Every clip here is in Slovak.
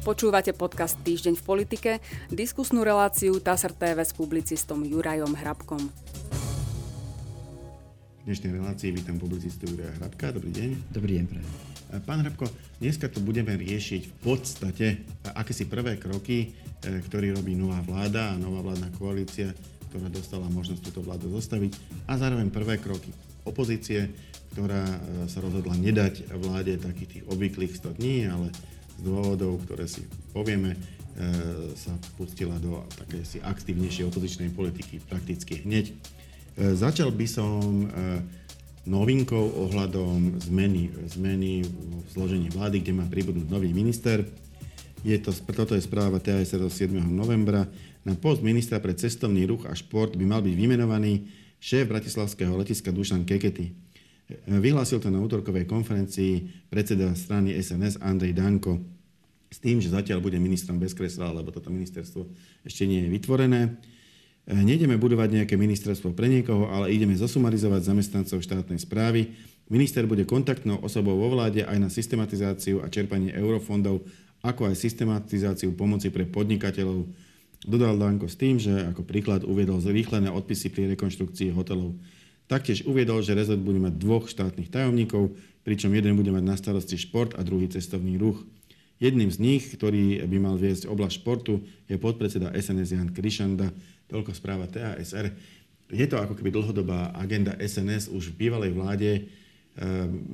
Počúvate podcast Týždeň v politike, diskusnú reláciu TASR TV s publicistom Jurajom Hrabkom. V dnešnej relácii vítam publicistu Juraja Hrabka. Dobrý deň. Dobrý deň, pre. Pán Hrabko, dneska tu budeme riešiť v podstate akési prvé kroky, e, ktoré robí nová vláda a nová vládna koalícia, ktorá dostala možnosť túto vládu zostaviť a zároveň prvé kroky opozície, ktorá e, sa rozhodla nedať vláde takých tých obvyklých 100 dní, ale z dôvodov, ktoré si povieme, e, sa pustila do také si aktívnejšej opozičnej politiky prakticky hneď. E, začal by som e, novinkou ohľadom zmeny, zmeny v zložení vlády, kde má pribudnúť nový minister. Je to, toto je správa TASR 7. novembra. Na post ministra pre cestovný ruch a šport by mal byť vymenovaný šéf bratislavského letiska Dušan Kekety. Vyhlásil to na útorkovej konferencii predseda strany SNS Andrej Danko s tým, že zatiaľ bude ministrom bez kresla, lebo toto ministerstvo ešte nie je vytvorené. Nejdeme budovať nejaké ministerstvo pre niekoho, ale ideme zosumarizovať zamestnancov štátnej správy. Minister bude kontaktnou osobou vo vláde aj na systematizáciu a čerpanie eurofondov, ako aj systematizáciu pomoci pre podnikateľov. Dodal Danko s tým, že ako príklad uviedol zrýchlené odpisy pri rekonštrukcii hotelov. Taktiež uviedol, že rezort bude mať dvoch štátnych tajomníkov, pričom jeden bude mať na starosti šport a druhý cestovný ruch. Jedným z nich, ktorý by mal viesť oblasť športu, je podpredseda SNS Jan Krišanda, toľko správa TASR. Je to ako keby dlhodobá agenda SNS už v bývalej vláde. E,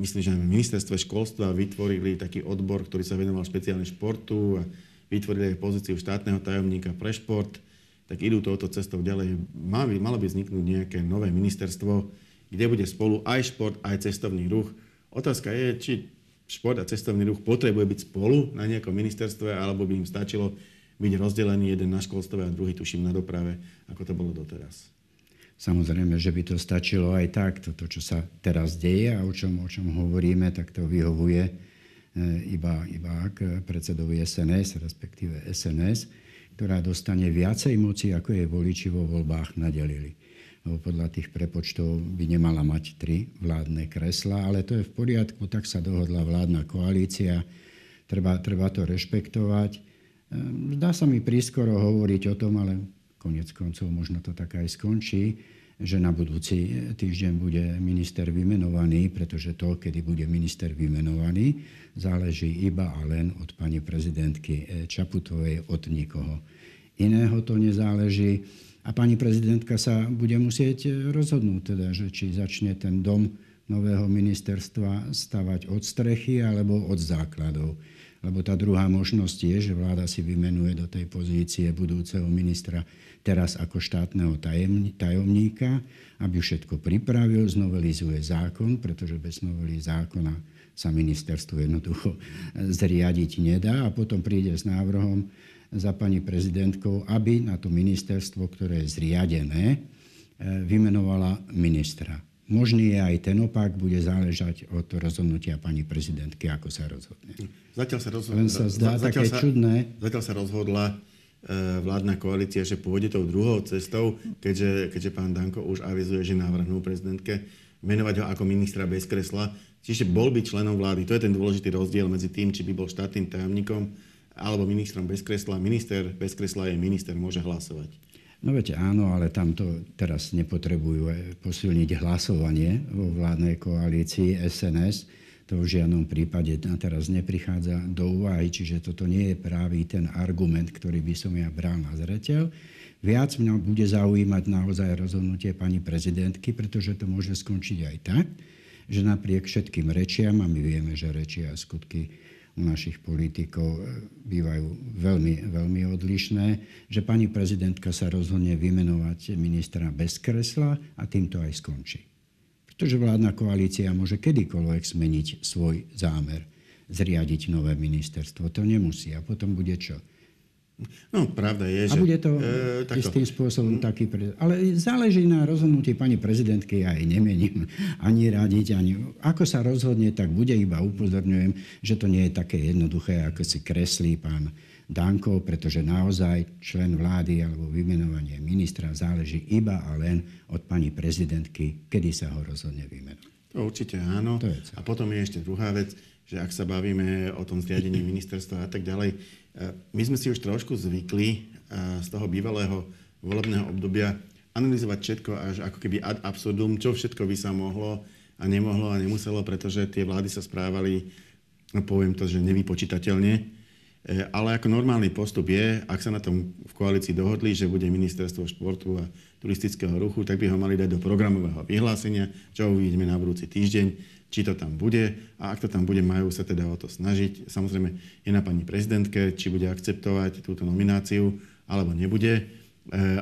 myslím, že na ministerstve školstva vytvorili taký odbor, ktorý sa venoval špeciálne športu a vytvorili aj pozíciu štátneho tajomníka pre šport tak idú touto cestou ďalej. Malo by vzniknúť nejaké nové ministerstvo, kde bude spolu aj šport, aj cestovný ruch. Otázka je, či šport a cestovný ruch potrebuje byť spolu na nejakom ministerstve, alebo by im stačilo byť rozdelený jeden na školstve a druhý, tuším, na doprave, ako to bolo doteraz. Samozrejme, že by to stačilo aj tak. Toto, čo sa teraz deje a o čom, o čom hovoríme, tak to vyhovuje e, iba, iba k predsedovi SNS, respektíve SNS ktorá dostane viacej moci, ako jej voliči vo voľbách nadelili. Lebo podľa tých prepočtov by nemala mať tri vládne kresla, ale to je v poriadku, tak sa dohodla vládna koalícia, treba, treba to rešpektovať. Ehm, zdá sa mi prískoro hovoriť o tom, ale konec koncov možno to tak aj skončí, že na budúci týždeň bude minister vymenovaný, pretože to, kedy bude minister vymenovaný, záleží iba a len od pani prezidentky Čaputovej, od nikoho iného to nezáleží. A pani prezidentka sa bude musieť rozhodnúť, teda, že či začne ten dom nového ministerstva stavať od strechy alebo od základov. Lebo tá druhá možnosť je, že vláda si vymenuje do tej pozície budúceho ministra teraz ako štátneho tajomníka, aby všetko pripravil, znovelizuje zákon, pretože bez novely zákona sa ministerstvo jednoducho zriadiť nedá a potom príde s návrhom za pani prezidentkou, aby na to ministerstvo, ktoré je zriadené, e, vymenovala ministra. Možný je aj ten opak, bude záležať od rozhodnutia pani prezidentky, ako sa rozhodne. Zatiaľ sa rozhodla, Len sa zdá také sa, čudné. Zatiaľ sa rozhodla vládna koalícia, že pôjde tou druhou cestou, keďže, keďže pán Danko už avizuje, že navrhnú prezidentke menovať ho ako ministra bez kresla. Čiže bol by členom vlády. To je ten dôležitý rozdiel medzi tým, či by bol štátnym tajomníkom alebo ministrom bez kresla. Minister bez kresla je minister, môže hlasovať. No viete, áno, ale tam to teraz nepotrebujú posilniť hlasovanie vo vládnej koalícii SNS to v žiadnom prípade teraz neprichádza do úvahy, čiže toto nie je právý ten argument, ktorý by som ja bral na zreteľ. Viac mňa bude zaujímať naozaj rozhodnutie pani prezidentky, pretože to môže skončiť aj tak, že napriek všetkým rečiam, a my vieme, že reči a skutky u našich politikov e, bývajú veľmi, veľmi odlišné, že pani prezidentka sa rozhodne vymenovať ministra bez kresla a týmto aj skončí. Pretože vládna koalícia môže kedykoľvek zmeniť svoj zámer, zriadiť nové ministerstvo. To nemusí. A potom bude čo? No, pravda je, že... A bude to e, istým spôsobom taký... Pre... Ale záleží na rozhodnutí pani prezidentky, ja jej nemením ani radiť, ani... Ako sa rozhodne, tak bude, iba upozorňujem, že to nie je také jednoduché, ako si kreslí pán Danko, pretože naozaj člen vlády alebo vymenovanie ministra záleží iba a len od pani prezidentky, kedy sa ho rozhodne vymenovať. To určite áno. To a potom je ešte druhá vec. že ak sa bavíme o tom zriadení ministerstva a tak ďalej, my sme si už trošku zvykli z toho bývalého volebného obdobia analyzovať všetko až ako keby ad absurdum, čo všetko by sa mohlo a nemohlo a nemuselo, pretože tie vlády sa správali, no poviem to, že nevypočítateľne. E, ale ako normálny postup je, ak sa na tom v koalícii dohodli, že bude ministerstvo športu a turistického ruchu, tak by ho mali dať do programového vyhlásenia, čo uvidíme na budúci týždeň či to tam bude a ak to tam bude, majú sa teda o to snažiť. Samozrejme je na pani prezidentke, či bude akceptovať túto nomináciu alebo nebude, e,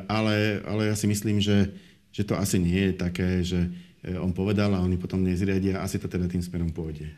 ale, ale ja si myslím, že, že to asi nie je také, že on povedal a oni potom nezriadia, asi to teda tým smerom pôjde.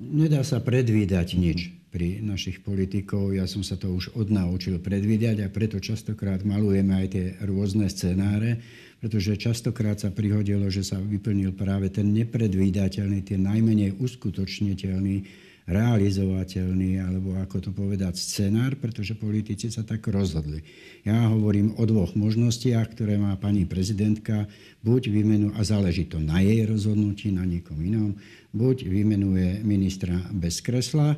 Nedá sa predvídať nič pri našich politikov. Ja som sa to už odnaučil predvídať a preto častokrát malujeme aj tie rôzne scenáre pretože častokrát sa prihodilo, že sa vyplnil práve ten nepredvídateľný, ten najmenej uskutočniteľný, realizovateľný, alebo ako to povedať, scenár, pretože politici sa tak rozhodli. Ja hovorím o dvoch možnostiach, ktoré má pani prezidentka. Buď vymenú, a záleží to na jej rozhodnutí, na niekom inom, buď vymenuje ministra bez kresla,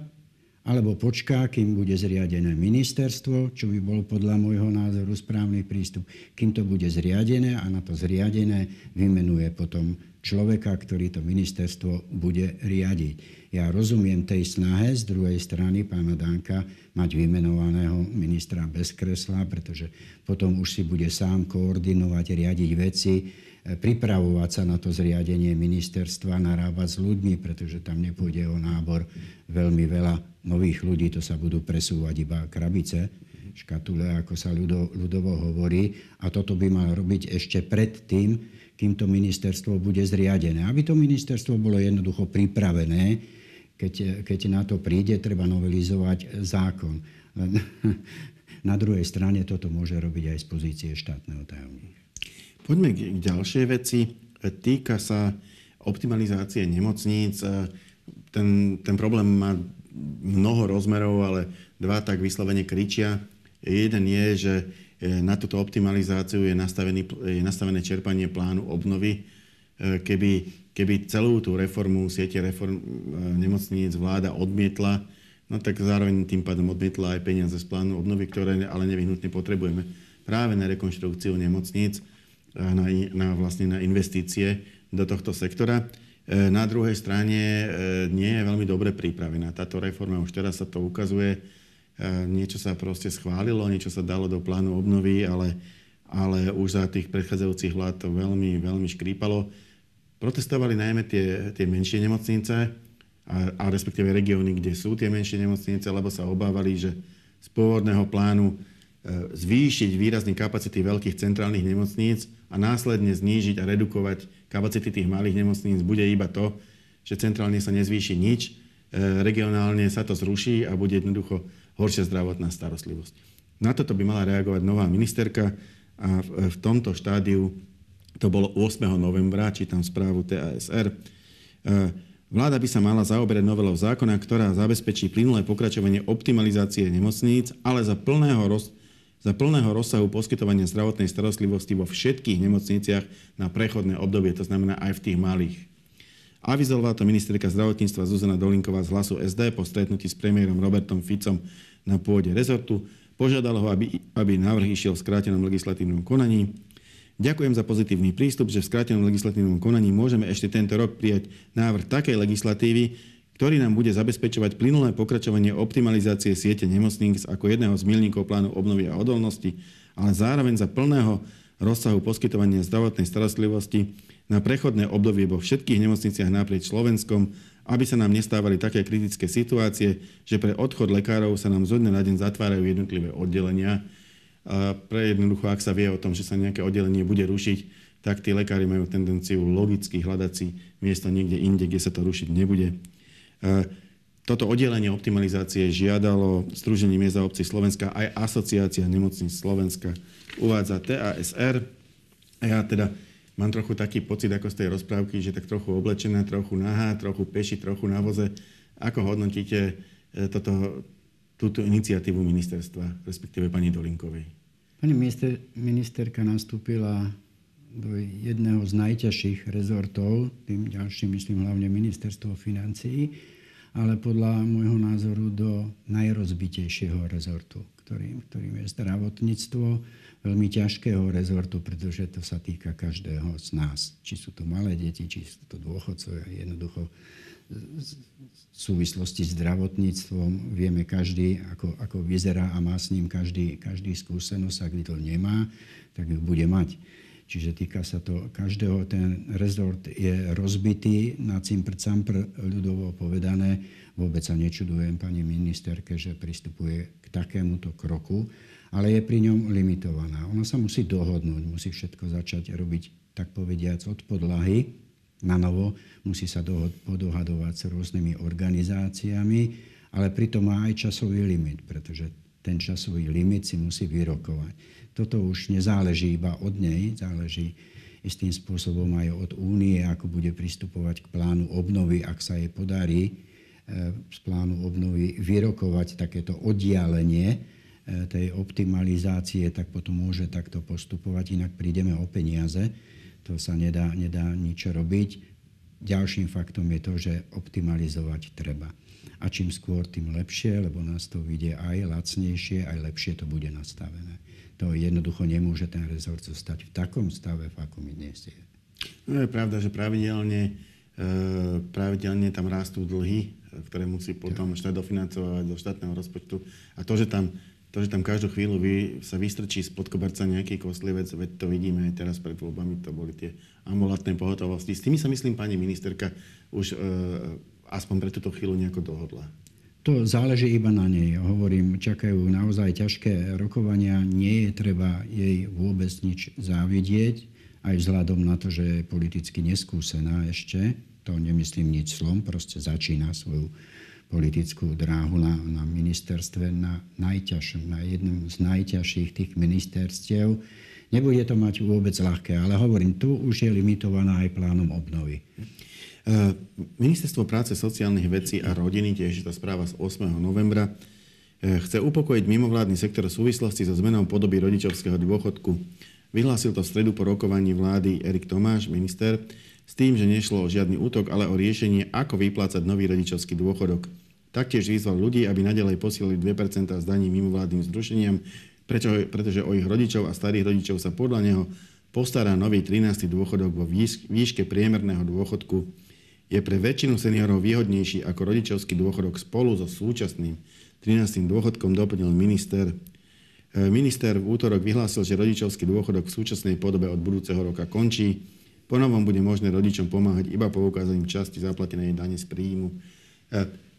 alebo počká, kým bude zriadené ministerstvo, čo by bol podľa môjho názoru správny prístup, kým to bude zriadené a na to zriadené vymenuje potom človeka, ktorý to ministerstvo bude riadiť. Ja rozumiem tej snahe z druhej strany pána Danka mať vymenovaného ministra bez kresla, pretože potom už si bude sám koordinovať, riadiť veci, pripravovať sa na to zriadenie ministerstva, narábať s ľuďmi, pretože tam nepôjde o nábor veľmi veľa nových ľudí, to sa budú presúvať iba krabice, škatule, ako sa ľudo, ľudovo hovorí. A toto by mal robiť ešte pred tým, kým to ministerstvo bude zriadené. Aby to ministerstvo bolo jednoducho pripravené, keď, keď na to príde, treba novelizovať zákon. Na druhej strane toto môže robiť aj z pozície štátneho tajomníka. Poďme k ďalšej veci. Týka sa optimalizácie nemocníc. Ten, ten problém má mnoho rozmerov, ale dva tak vyslovene kričia. Jeden je, že na túto optimalizáciu je, nastavený, je nastavené čerpanie plánu obnovy. Keby, keby celú tú reformu siete reform nemocníc vláda odmietla, no tak zároveň tým pádom odmietla aj peniaze z plánu obnovy, ktoré ale nevyhnutne potrebujeme práve na rekonštrukciu nemocníc na, na, vlastne na investície do tohto sektora. E, na druhej strane e, nie je veľmi dobre pripravená. Táto reforma už teraz sa to ukazuje. E, niečo sa proste schválilo, niečo sa dalo do plánu obnovy, ale, ale už za tých predchádzajúcich vlád to veľmi, veľmi škrípalo. Protestovali najmä tie, tie menšie nemocnice a, a respektíve regióny, kde sú tie menšie nemocnice, lebo sa obávali, že z pôvodného plánu zvýšiť výrazne kapacity veľkých centrálnych nemocníc a následne znížiť a redukovať kapacity tých malých nemocníc bude iba to, že centrálne sa nezvýši nič, e, regionálne sa to zruší a bude jednoducho horšia zdravotná starostlivosť. Na toto by mala reagovať nová ministerka a v tomto štádiu to bolo 8. novembra, čítam správu TASR. E, vláda by sa mala zaoberať novelou zákona, ktorá zabezpečí plynulé pokračovanie optimalizácie nemocníc, ale za plného roz za plného rozsahu poskytovania zdravotnej starostlivosti vo všetkých nemocniciach na prechodné obdobie, to znamená aj v tých malých. Avizovala to ministerka zdravotníctva Zuzana Dolinková z hlasu SD po stretnutí s premiérom Robertom Ficom na pôde rezortu. Požiadala ho, aby, aby návrh išiel v skrátenom legislatívnom konaní. Ďakujem za pozitívny prístup, že v skrátenom legislatívnom konaní môžeme ešte tento rok prijať návrh takej legislatívy, ktorý nám bude zabezpečovať plynulé pokračovanie optimalizácie siete nemocníc ako jedného z milníkov plánu obnovy a odolnosti, ale zároveň za plného rozsahu poskytovania zdravotnej starostlivosti na prechodné obdobie vo všetkých nemocniciach naprieč Slovenskom, aby sa nám nestávali také kritické situácie, že pre odchod lekárov sa nám zo dňa na deň zatvárajú jednotlivé oddelenia. Pre jednoducho, ak sa vie o tom, že sa nejaké oddelenie bude rušiť, tak tí lekári majú tendenciu logicky hľadať si miesto niekde inde, kde sa to rušiť nebude. Toto oddelenie optimalizácie žiadalo Združenie miest a obcí Slovenska aj Asociácia nemocníc Slovenska. Uvádza TASR. A ja teda mám trochu taký pocit ako z tej rozprávky, že tak trochu oblečená, trochu nahá, trochu peši, trochu na voze. Ako hodnotíte e, toto, túto iniciatívu ministerstva, respektíve pani Dolinkovej? Pani minister, ministerka nastúpila do jedného z najťažších rezortov, tým ďalším myslím hlavne ministerstvo financií, ale podľa môjho názoru do najrozbitejšieho rezortu, ktorým, ktorým je zdravotníctvo, veľmi ťažkého rezortu, pretože to sa týka každého z nás. Či sú to malé deti, či sú to dôchodcovia, jednoducho v súvislosti s zdravotníctvom vieme každý, ako, ako vyzerá a má s ním každý, každý skúsenosť, ak to nemá, tak ju bude mať. Čiže týka sa to každého, ten rezort je rozbitý na cimpr campr ľudovo povedané. Vôbec sa nečudujem pani ministerke, že pristupuje k takémuto kroku, ale je pri ňom limitovaná. Ona sa musí dohodnúť, musí všetko začať robiť, tak povediac, od podlahy na novo, musí sa podohadovať s rôznymi organizáciami, ale pritom má aj časový limit, pretože ten časový limit si musí vyrokovať. Toto už nezáleží iba od nej, záleží istým spôsobom aj od únie, ako bude pristupovať k plánu obnovy, ak sa jej podarí e, z plánu obnovy vyrokovať takéto oddialenie e, tej optimalizácie, tak potom môže takto postupovať, inak prídeme o peniaze. To sa nedá, nedá nič robiť. Ďalším faktom je to, že optimalizovať treba. A čím skôr, tým lepšie, lebo nás to vyjde aj lacnejšie, aj lepšie to bude nastavené to jednoducho nemôže ten rezort zostať v takom stave, v akom dnes je. No je pravda, že pravidelne, e, pravidelne tam rastú dlhy, ktoré musí potom štát dofinancovať zo štátneho rozpočtu. A to, že tam, to, že tam každú chvíľu vy, sa vystrčí spod koberca nejaký koslivec, veď to vidíme aj teraz pred voľbami, to boli tie ambulantné pohotovosti. S tými sa myslím pani ministerka už e, aspoň pre túto chvíľu nejako dohodla. To záleží iba na nej. Hovorím, čakajú naozaj ťažké rokovania. Nie je treba jej vôbec nič závidieť, aj vzhľadom na to, že je politicky neskúsená ešte. To nemyslím nič slom, proste začína svoju politickú dráhu na, na ministerstve, na, najťažšom, na jednom z najťažších tých ministerstiev. Nebude to mať vôbec ľahké, ale hovorím, tu už je limitovaná aj plánom obnovy. Eh, Ministerstvo práce, sociálnych vecí a rodiny, tiež tá správa z 8. novembra, eh, chce upokojiť mimovládny sektor v súvislosti so zmenou podoby rodičovského dôchodku. Vyhlásil to v stredu po rokovaní vlády Erik Tomáš, minister, s tým, že nešlo o žiadny útok, ale o riešenie, ako vyplácať nový rodičovský dôchodok. Taktiež vyzval ľudí, aby nadalej posielali 2% z daní mimovládnym združeniam, prečo, pretože o ich rodičov a starých rodičov sa podľa neho postará nový 13. dôchodok vo výške priemerného dôchodku je pre väčšinu seniorov výhodnejší ako rodičovský dôchodok spolu so súčasným 13. dôchodkom, doplnil minister. E, minister v útorok vyhlásil, že rodičovský dôchodok v súčasnej podobe od budúceho roka končí. Ponovom bude možné rodičom pomáhať iba po ukázaním časti zaplatenej dane z príjmu.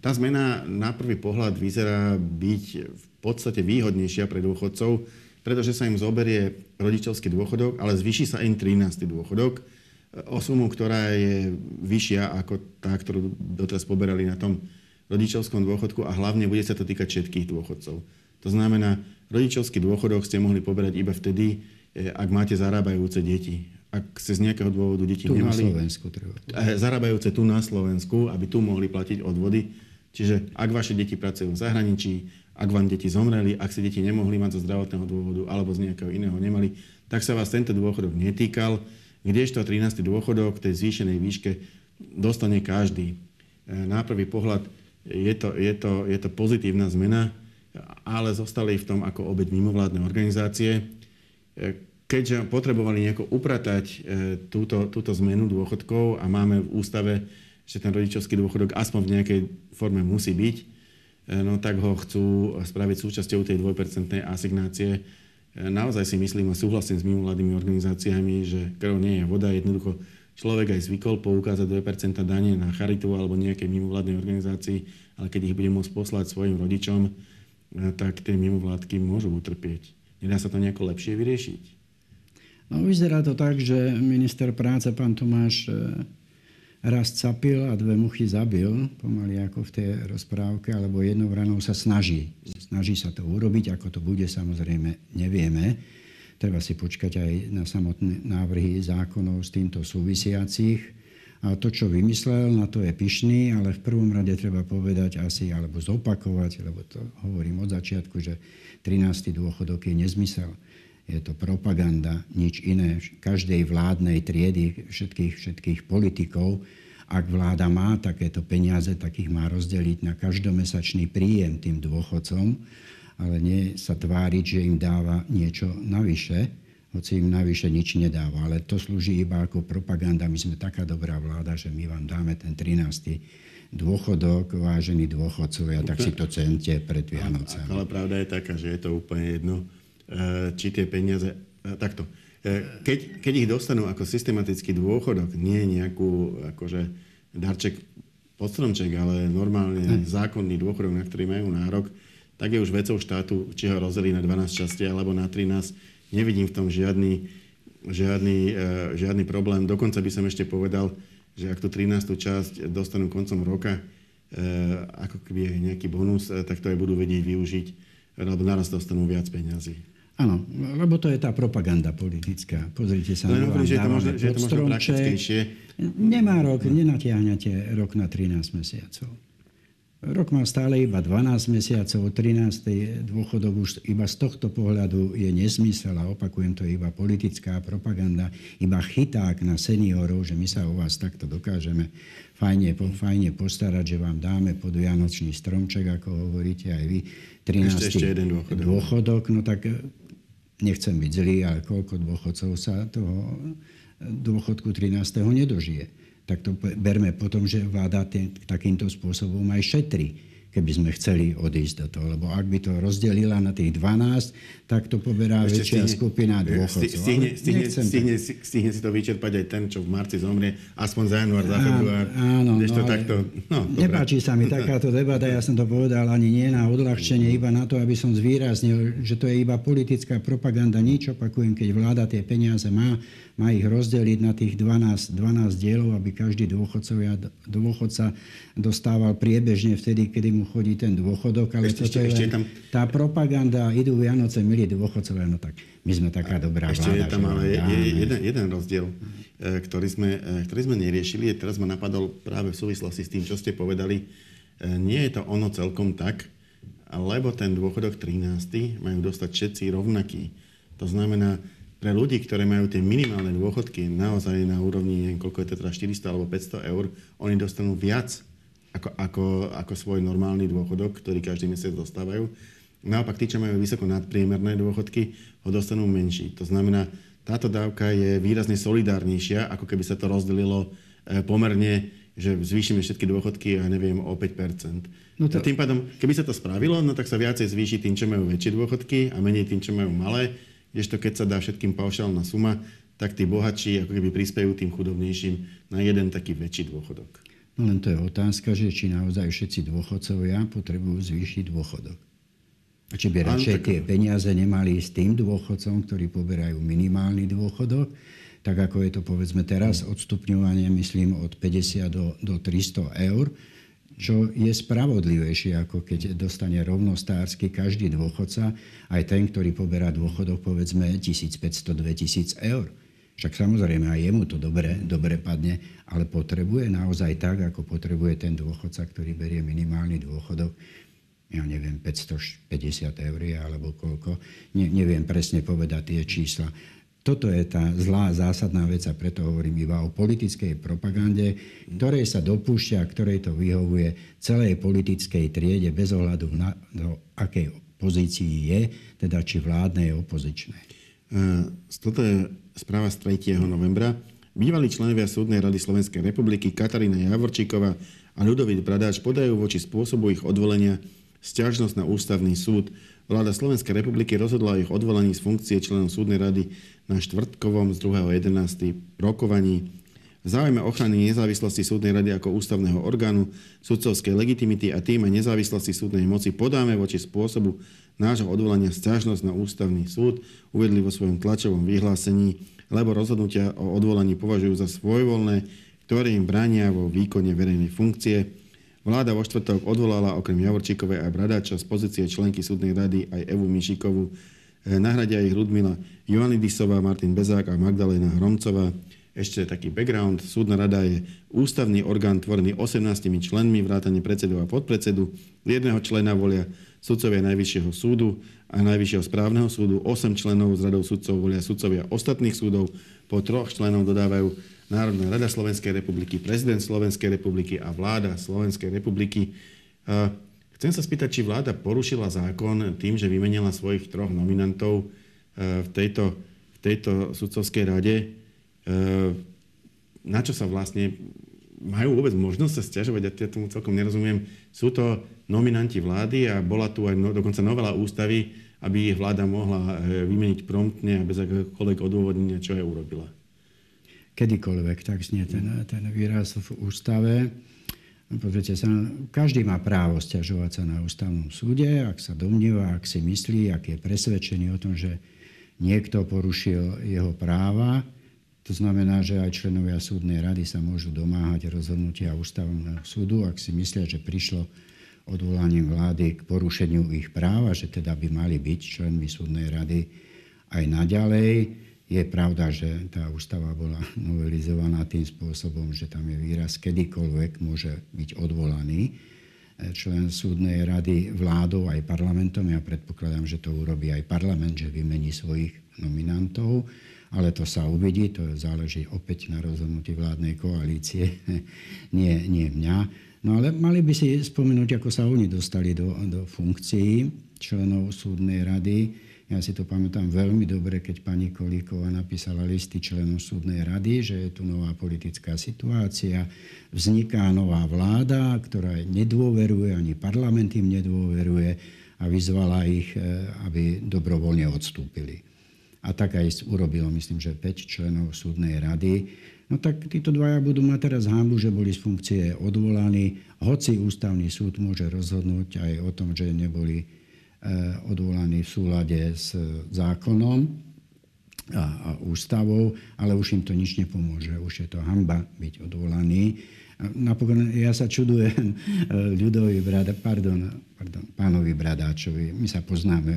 E, tá zmena na prvý pohľad vyzerá byť v podstate výhodnejšia pre dôchodcov, pretože sa im zoberie rodičovský dôchodok, ale zvyší sa im 13. dôchodok o sumu, ktorá je vyššia ako tá, ktorú doteraz poberali na tom rodičovskom dôchodku a hlavne bude sa to týkať všetkých dôchodcov. To znamená, rodičovský dôchodok ste mohli poberať iba vtedy, e, ak máte zarábajúce deti. Ak ste z nejakého dôvodu deti tu nemali... na Slovensku treba. E, zarábajúce tu na Slovensku, aby tu mohli platiť odvody. Čiže ak vaše deti pracujú v zahraničí, ak vám deti zomreli, ak si deti nemohli mať zo zdravotného dôvodu alebo z nejakého iného nemali, tak sa vás tento dôchodok netýkal kdežto 13. dôchodok v tej zvýšenej výške dostane každý. E, na prvý pohľad je to, je to, je to pozitívna zmena, ale zostali v tom ako obeď mimovládne organizácie. E, keďže potrebovali nejako upratať e, túto, túto zmenu dôchodkov a máme v ústave, že ten rodičovský dôchodok aspoň v nejakej forme musí byť, no tak ho chcú spraviť súčasťou tej dvojpercentnej asignácie naozaj si myslím a súhlasím s mimovládnymi organizáciami, že krv nie je voda. Jednoducho človek aj zvykol poukázať 2% dane na charitu alebo nejakej mimovládnej organizácii, ale keď ich bude môcť poslať svojim rodičom, eh, tak tie mimovládky môžu utrpieť. Nedá sa to nejako lepšie vyriešiť? No, vyzerá to tak, že minister práce, pán Tomáš, eh, raz capil a dve muchy zabil, pomaly ako v tej rozprávke, alebo jednou ranou sa snaží. Snaží sa to urobiť, ako to bude, samozrejme nevieme. Treba si počkať aj na samotné návrhy zákonov s týmto súvisiacich. A to, čo vymyslel, na to je pyšný, ale v prvom rade treba povedať asi, alebo zopakovať, lebo to hovorím od začiatku, že 13. dôchodok je nezmysel je to propaganda, nič iné. Každej vládnej triedy, všetkých, všetkých politikov ak vláda má takéto peniaze, tak ich má rozdeliť na každomesačný príjem tým dôchodcom, ale nie sa tváriť, že im dáva niečo navyše, hoci im navyše nič nedáva. Ale to slúži iba ako propaganda. My sme taká dobrá vláda, že my vám dáme ten 13. dôchodok, vážení dôchodcovia, tak si to cente pred Vianocami. Ale pravda je taká, že je to úplne jedno, či tie peniaze... E, takto. E, keď, keď ich dostanú ako systematický dôchodok, nie nejakú akože darček podstromček, ale normálne zákonný dôchodok, na ktorý majú nárok, tak je už vecou štátu, či ho rozdelí na 12 časti alebo na 13. Nevidím v tom žiadny, žiadny, žiadny problém. Dokonca by som ešte povedal, že ak tú 13. časť dostanú koncom roka, ako keby je nejaký bonus, tak to aj budú vedieť využiť, lebo naraz dostanú viac peňazí. Áno, lebo to je tá propaganda politická. Pozrite sa, no, hovorí, že, to možno, že je to možno praktickejšie. Nemá rok, nenatiahnete rok na 13 mesiacov. Rok má stále iba 12 mesiacov, 13. dôchodok už iba z tohto pohľadu je nesmysel a opakujem to iba politická propaganda, iba chyták na seniorov, že my sa o vás takto dokážeme fajne, fajne postarať, že vám dáme pod Vianočný stromček, ako hovoríte aj vy, 13. Ešte, ešte jeden dôchodok. dôchodok. No tak nechcem byť zlý, ale koľko dôchodcov sa toho dôchodku 13. nedožije tak to berme potom, že vláda tým, takýmto spôsobom aj šetrí keby sme chceli odísť do toho. Lebo ak by to rozdelila na tých 12, tak to poberá Ešte väčšia stihne, skupina dôchodcov. Stihne, stihne, stihne, stihne si to vyčerpať aj ten, čo v marci zomrie, aspoň za január, za február. Áno, no, to takto, no, nepáči sa mi takáto debata, ja som to povedal ani nie na odľahčenie, iba na to, aby som zvýraznil, že to je iba politická propaganda. Nič opakujem, keď vláda tie peniaze má, má ich rozdeliť na tých 12, 12 dielov, aby každý dôchodca dostával priebežne vtedy, kedy mu chodí ten dôchodok. Ale ešte, ešte, ešte tam... tá propaganda, idú Vianoce, milí dôchodcovia, no tak my sme taká dobrá ešte vláda. Je tam ale je, je jeden, jeden rozdiel, e, ktorý sme, e, ktorý sme neriešili. Teraz ma napadol práve v súvislosti s tým, čo ste povedali. E, nie je to ono celkom tak, lebo ten dôchodok 13. majú dostať všetci rovnaký. To znamená, pre ľudí, ktoré majú tie minimálne dôchodky naozaj na úrovni, neviem, koľko je to teda 400 alebo 500 eur, oni dostanú viac ako, ako, ako svoj normálny dôchodok, ktorý každý mesiac dostávajú. Naopak, tí, čo majú vysoko nadpriemerné dôchodky, ho dostanú menší. To znamená, táto dávka je výrazne solidárnejšia, ako keby sa to rozdelilo e, pomerne, že zvýšime všetky dôchodky, ja neviem, o 5%. No to... Tým pádom, keby sa to spravilo, no tak sa viacej zvýši tým, čo majú väčšie dôchodky a menej tým, čo majú malé kdežto keď sa dá všetkým paušálna suma, tak tí bohatší ako keby prispejú tým chudobnejším na jeden taký väčší dôchodok. No len to je otázka, že či naozaj všetci dôchodcovia potrebujú zvýšiť dôchodok. A či by radšej tie peniaze nemali s tým dôchodcom, ktorí poberajú minimálny dôchodok, tak ako je to povedzme teraz odstupňovanie, myslím, od 50 do, do 300 eur, čo je spravodlivejšie, ako keď dostane rovnostársky každý dôchodca, aj ten, ktorý poberá dôchodok povedzme 1500-2000 eur. Však samozrejme aj jemu to dobre, dobre padne, ale potrebuje naozaj tak, ako potrebuje ten dôchodca, ktorý berie minimálny dôchodok, ja neviem, 550 eur alebo koľko, ne, neviem presne povedať tie čísla. Toto je tá zlá zásadná vec a preto hovorím iba o politickej propagande, ktorej sa dopúšťa, ktorej to vyhovuje celej politickej triede bez ohľadu na do akej pozícii je, teda či vládne je opozičné. Uh, toto je správa z 3. novembra. Bývalí členovia Súdnej rady Slovenskej republiky Katarína Javorčíková a Ľudovít Bradáč podajú voči spôsobu ich odvolenia stiažnosť na ústavný súd. Vláda Slovenskej republiky rozhodla o ich odvolaní z funkcie členov súdnej rady na štvrtkovom z 2.11. rokovaní. V záujme ochrany nezávislosti súdnej rady ako ústavného orgánu, sudcovskej legitimity a tým aj nezávislosti súdnej moci podáme voči spôsobu nášho odvolania stiažnosť na ústavný súd, uvedli vo svojom tlačovom vyhlásení, lebo rozhodnutia o odvolaní považujú za svojvoľné, ktoré im bránia vo výkone verejnej funkcie. Vláda vo štvrtok odvolala okrem Javorčíkovej aj Bradáča z pozície členky súdnej rady aj Evu Mišikovú. Eh, nahradia ich Ludmila Joannidisová, Martin Bezák a Magdalena Hromcová. Ešte taký background. Súdna rada je ústavný orgán tvorený 18 členmi, vrátane predsedu a podpredsedu. Jedného člena volia sudcovia Najvyššieho súdu a Najvyššieho správneho súdu. 8 členov z radou sudcov volia sudcovia ostatných súdov. Po troch členov dodávajú Národná rada Slovenskej republiky, prezident Slovenskej republiky a vláda Slovenskej republiky. Chcem sa spýtať, či vláda porušila zákon tým, že vymenila svojich troch nominantov v tejto, v tejto sudcovskej rade. Na čo sa vlastne majú vôbec možnosť sa stiažovať? Ja tomu celkom nerozumiem. Sú to nominanti vlády a bola tu aj no, dokonca novela ústavy, aby ich vláda mohla e, vymeniť promptne a bez akéhokoľvek odôvodnenia, čo aj urobila. Kedykoľvek, tak znie ten, ten výraz v ústave. Pozrite sa, každý má právo stiažovať sa na ústavnom súde, ak sa domníva, ak si myslí, ak je presvedčený o tom, že niekto porušil jeho práva. To znamená, že aj členovia súdnej rady sa môžu domáhať rozhodnutia ústavného súdu, ak si myslia, že prišlo odvolaním vlády k porušeniu ich práv a že teda by mali byť členmi súdnej rady aj naďalej. Je pravda, že tá ústava bola novelizovaná tým spôsobom, že tam je výraz kedykoľvek môže byť odvolaný člen súdnej rady vládou aj parlamentom. Ja predpokladám, že to urobí aj parlament, že vymení svojich nominantov, ale to sa uvidí, to záleží opäť na rozhodnutí vládnej koalície, nie, nie mňa. No ale mali by si spomenúť, ako sa oni dostali do, do funkcií členov súdnej rady. Ja si to pamätám veľmi dobre, keď pani Kolíková napísala listy členom súdnej rady, že je tu nová politická situácia, vzniká nová vláda, ktorá nedôveruje, ani parlament im nedôveruje a vyzvala ich, e, aby dobrovoľne odstúpili. A tak aj urobilo, myslím, že 5 členov súdnej rady no tak títo dvaja budú mať teraz hámbu, že boli z funkcie odvolaní, hoci ústavný súd môže rozhodnúť aj o tom, že neboli odvolaní v súlade s zákonom a, a ústavou, ale už im to nič nepomôže. Už je to hamba byť odvolaný. Napokon ja sa čudujem e, ľudovi brada, pardon, pardon, pánovi Bradáčovi. My sa poznáme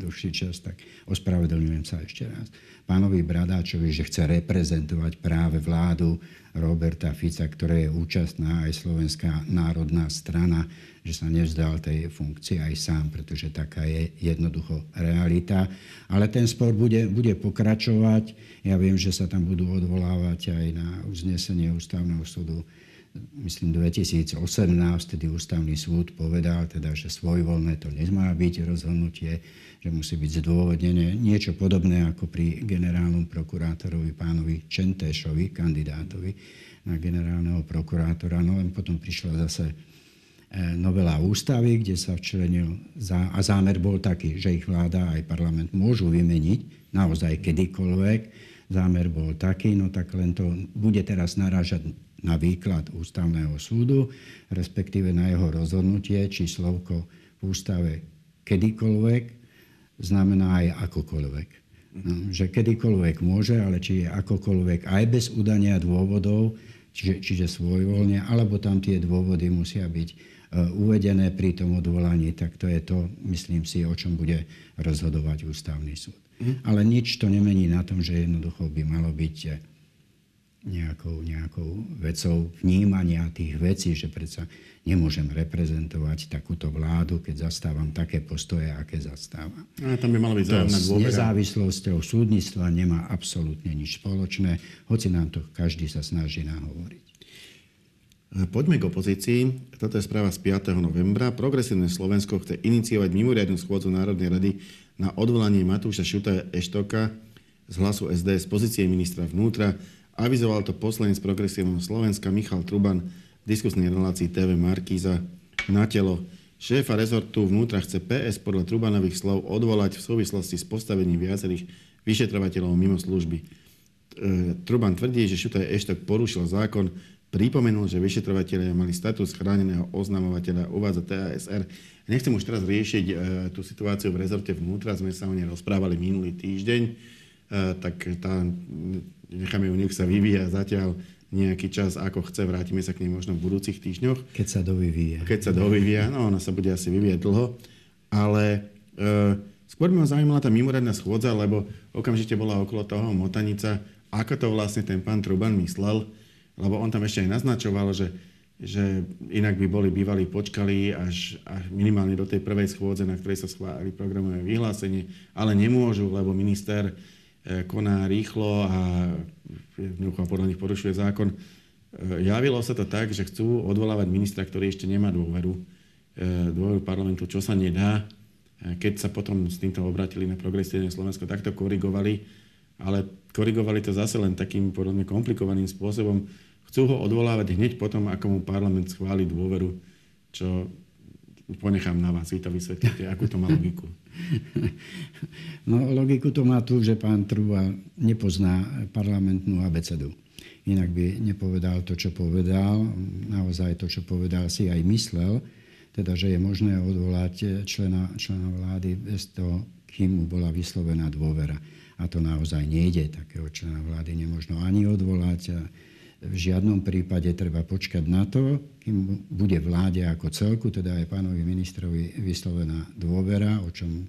dlhší čas, tak ospravedlňujem sa ešte raz pánovi Bradáčovi, že chce reprezentovať práve vládu Roberta Fica, ktorá je účastná aj Slovenská národná strana, že sa nevzdal tej funkcie aj sám, pretože taká je jednoducho realita. Ale ten spor bude, bude pokračovať. Ja viem, že sa tam budú odvolávať aj na uznesenie ústavného súdu myslím 2018, tedy ústavný súd povedal, teda, že svojvoľné to nemá byť rozhodnutie že musí byť zdôvodnené niečo podobné ako pri generálnom prokurátorovi pánovi Čentéšovi, kandidátovi na generálneho prokurátora. No len potom prišla zase novela ústavy, kde sa včlenil a zámer bol taký, že ich vláda aj parlament môžu vymeniť naozaj kedykoľvek. Zámer bol taký, no tak len to bude teraz narážať na výklad ústavného súdu, respektíve na jeho rozhodnutie, či slovko v ústave kedykoľvek znamená aj akokoľvek. No, že kedykoľvek môže, ale či je akokoľvek aj bez udania dôvodov, čiže, čiže svojvoľne, alebo tam tie dôvody musia byť uvedené pri tom odvolaní, tak to je to, myslím si, o čom bude rozhodovať ústavný súd. Mm. Ale nič to nemení na tom, že jednoducho by malo byť nejakou, nejakou vecou vnímania tých vecí, že predsa nemôžem reprezentovať takúto vládu, keď zastávam také postoje, aké zastávam. A tam by malo byť zájomná dôvera. S nezávislosťou súdnictva nemá absolútne nič spoločné, hoci nám to každý sa snaží nahovoriť. Poďme k opozícii. Toto je správa z 5. novembra. Progresívne Slovensko chce iniciovať mimoriadnu schôdzu Národnej rady na odvolanie Matúša Šuta Eštoka z hlasu SD z pozície ministra vnútra Avizoval to poslanec progresívneho Slovenska Michal Truban v diskusnej relácii TV Markíza na telo. Šéfa rezortu vnútra chce PS podľa Trubanových slov odvolať v súvislosti s postavením viacerých vyšetrovateľov mimo služby. E, Truban tvrdí, že Šutaj Eštok porušil zákon, pripomenul, že vyšetrovateľia mali status chráneného oznamovateľa, uvádza TASR. Nechcem už teraz riešiť e, tú situáciu v rezorte vnútra, sme sa o nej rozprávali minulý týždeň, e, tak tá necháme ju, nech sa vyvíja zatiaľ nejaký čas, ako chce, vrátime sa k nej možno v budúcich týždňoch. Keď sa dovyvíja. Keď sa dovyvíja, no ona sa bude asi vyvíjať dlho, ale e, skôr by ma zaujímala tá mimoriadná schôdza, lebo okamžite bola okolo toho motanica, ako to vlastne ten pán Truban myslel, lebo on tam ešte aj naznačoval, že, že inak by boli bývali počkali až, až minimálne do tej prvej schôdze, na ktorej sa schválili programové vyhlásenie, ale nemôžu, lebo minister E, koná rýchlo a podľa nich porušuje zákon. Javilo sa to tak, že chcú odvolávať ministra, ktorý ešte nemá dôveru, dôveru parlamentu, čo sa nedá. Keď sa potom s týmto obratili na progresívne Slovensko, tak to korigovali, ale korigovali to zase len takým podobne komplikovaným spôsobom. Chcú ho odvolávať hneď potom, ako mu parlament schváli dôveru, čo ponechám na vás, vy to vysvetlíte, akú to má logiku. No logiku to má tu, že pán Truba nepozná parlamentnú abecedu. Inak by nepovedal to, čo povedal. Naozaj to, čo povedal, si aj myslel. Teda, že je možné odvolať člena, člena vlády bez toho, kým mu bola vyslovená dôvera. A to naozaj nejde. Takého člena vlády nemožno ani odvolať v žiadnom prípade treba počkať na to, kým bude vláde ako celku, teda aj pánovi ministrovi vyslovená dôvera, o čom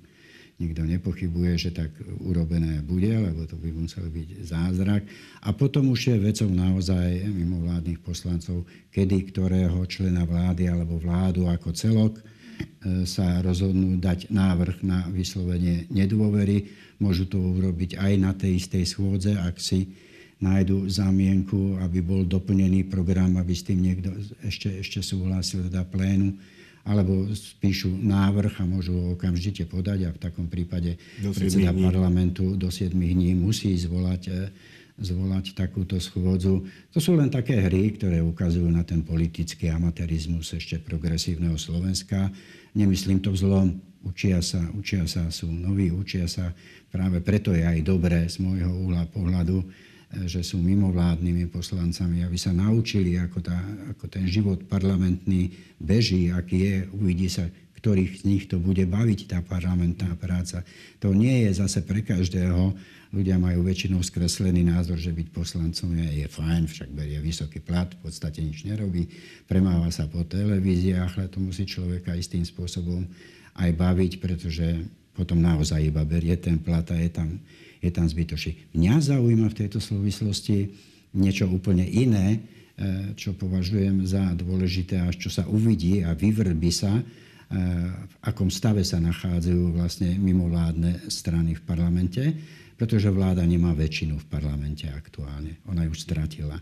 nikto nepochybuje, že tak urobené bude, lebo to by musel byť zázrak. A potom už je vecou naozaj mimovládnych poslancov, kedy ktorého člena vlády alebo vládu ako celok e, sa rozhodnú dať návrh na vyslovenie nedôvery. Môžu to urobiť aj na tej istej schôdze, ak si nájdu zámienku, aby bol doplnený program, aby s tým niekto ešte, ešte súhlasil, teda plénu, alebo spíšu návrh a môžu ho okamžite podať a v takom prípade predseda dní. parlamentu do 7 dní musí zvolať, e, zvolať takúto schôdzu. To sú len také hry, ktoré ukazujú na ten politický amatérizmus ešte progresívneho Slovenska. Nemyslím to vzlom. Učia sa, učia sa, sú noví, učia sa. Práve preto je aj dobré z môjho uhla pohľadu, že sú mimovládnymi poslancami, aby sa naučili, ako, tá, ako ten život parlamentný beží, aký je, uvidí sa, ktorých z nich to bude baviť, tá parlamentná práca. To nie je zase pre každého. Ľudia majú väčšinou skreslený názor, že byť poslancom je, je fajn, však berie vysoký plat, v podstate nič nerobí, premáva sa po televíziách, ale to musí človeka istým spôsobom aj baviť, pretože potom naozaj iba berie ten plat a je tam je tam zbytočný. Mňa zaujíma v tejto súvislosti niečo úplne iné, e, čo považujem za dôležité, až čo sa uvidí a vyvrbí sa, e, v akom stave sa nachádzajú vlastne mimovládne strany v parlamente, pretože vláda nemá väčšinu v parlamente aktuálne. Ona ju stratila.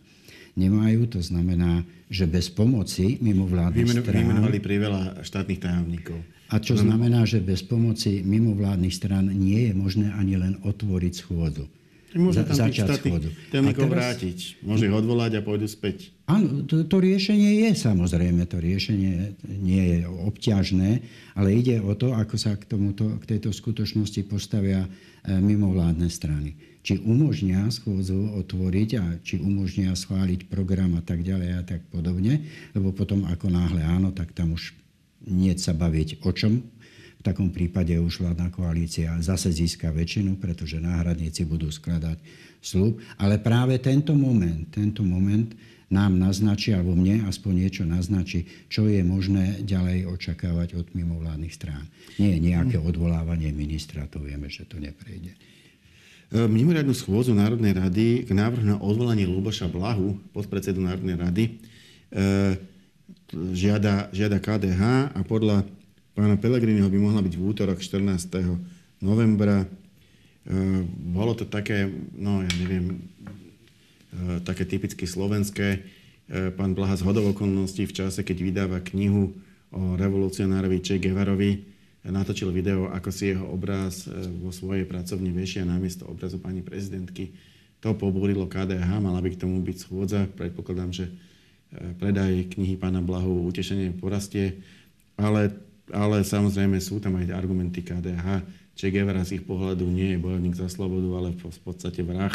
Nemajú, to znamená, že bez pomoci mimovládnych Vymenu, strán... Vymenovali priveľa štátnych tajomníkov. A čo znamená, že bez pomoci mimovládnych stran nie je možné ani len otvoriť schôdzu. Môže tam začať schôdzu. Temníkov teraz... vrátiť. Môže ich odvolať a pôjdu späť. Áno, to, to riešenie je samozrejme. To riešenie nie je obťažné, ale ide o to, ako sa k, tomuto, k tejto skutočnosti postavia e, mimovládne strany. Či umožnia schôdzu otvoriť a či umožnia schváliť program a tak ďalej a tak podobne. Lebo potom ako náhle áno, tak tam už nie sa baviť o čom. V takom prípade už vládna koalícia zase získa väčšinu, pretože náhradníci budú skladať slub. Ale práve tento moment, tento moment nám naznačí, alebo mne aspoň niečo naznačí, čo je možné ďalej očakávať od mimovládnych strán. Nie je nejaké odvolávanie ministra, to vieme, že to neprejde. E, mimoriadnu schôzu Národnej rady k návrhu na odvolanie Luboša Blahu, podpredsedu Národnej rady, e, žiada, žiada KDH a podľa pána Pelegriniho by mohla byť v útorok 14. novembra. E, bolo to také, no ja neviem, e, také typicky slovenské. E, pán Blaha z hodov v čase, keď vydáva knihu o revolucionárovi Che Guevarovi, natočil video, ako si jeho obraz vo svojej pracovni viešia namiesto obrazu pani prezidentky. To pobúrilo KDH, mala by k tomu byť schôdza. Predpokladám, že predaj knihy pána Blahu Utešenie porastie, ale, ale samozrejme sú tam aj argumenty KDH. Che Guevara z ich pohľadu nie je bojovník za slobodu, ale v podstate vrah,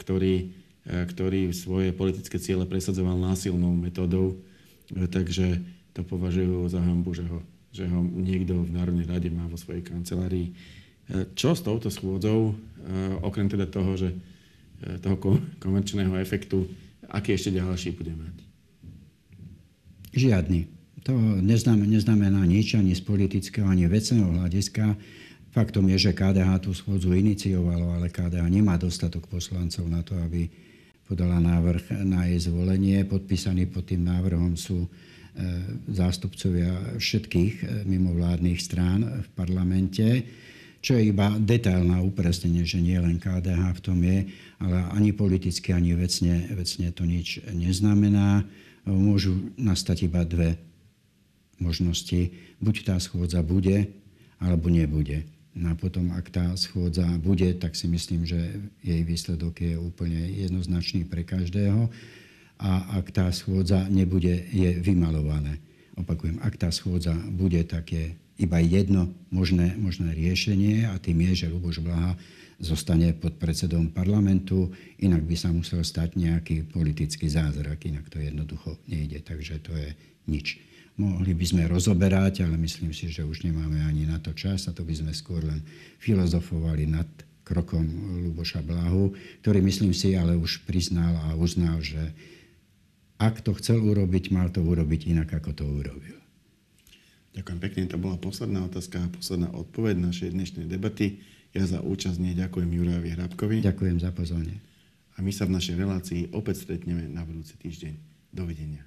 ktorý, e, ktorý svoje politické ciele presadzoval násilnou metódou, e, takže to považujú za hambu, že ho, že ho niekto v Národnej rade má vo svojej kancelárii. E, čo s touto schôdzou, okrem teda toho, že toho komerčného efektu, aký ešte ďalší bude mať? Žiadny. To neznamená, neznamená nič ani z politického, ani vecného hľadiska. Faktom je, že KDH tú schôdzu iniciovalo, ale KDH nemá dostatok poslancov na to, aby podala návrh na jej zvolenie. Podpísaní pod tým návrhom sú e, zástupcovia všetkých e, mimovládnych strán v parlamente. čo je iba detailná upresnenie, že nie len KDH v tom je, ale ani politicky, ani vecne, vecne to nič neznamená. Môžu nastať iba dve možnosti. Buď tá schôdza bude, alebo nebude. No a potom, ak tá schôdza bude, tak si myslím, že jej výsledok je úplne jednoznačný pre každého. A ak tá schôdza nebude, je vymalované. Opakujem, ak tá schôdza bude, tak iba jedno možné, možné riešenie a tým je, že Luboš Blaha zostane pod predsedom parlamentu, inak by sa musel stať nejaký politický zázrak, inak to jednoducho nejde, takže to je nič. Mohli by sme rozoberať, ale myslím si, že už nemáme ani na to čas a to by sme skôr len filozofovali nad krokom Luboša Blahu, ktorý myslím si ale už priznal a uznal, že ak to chcel urobiť, mal to urobiť inak, ako to urobil. Ďakujem pekne, to bola posledná otázka a posledná odpoveď našej dnešnej debaty. Ja za účasť ďakujem Jurajovi Hrabkovi. Ďakujem za pozornie. A my sa v našej relácii opäť stretneme na budúci týždeň. Dovidenia.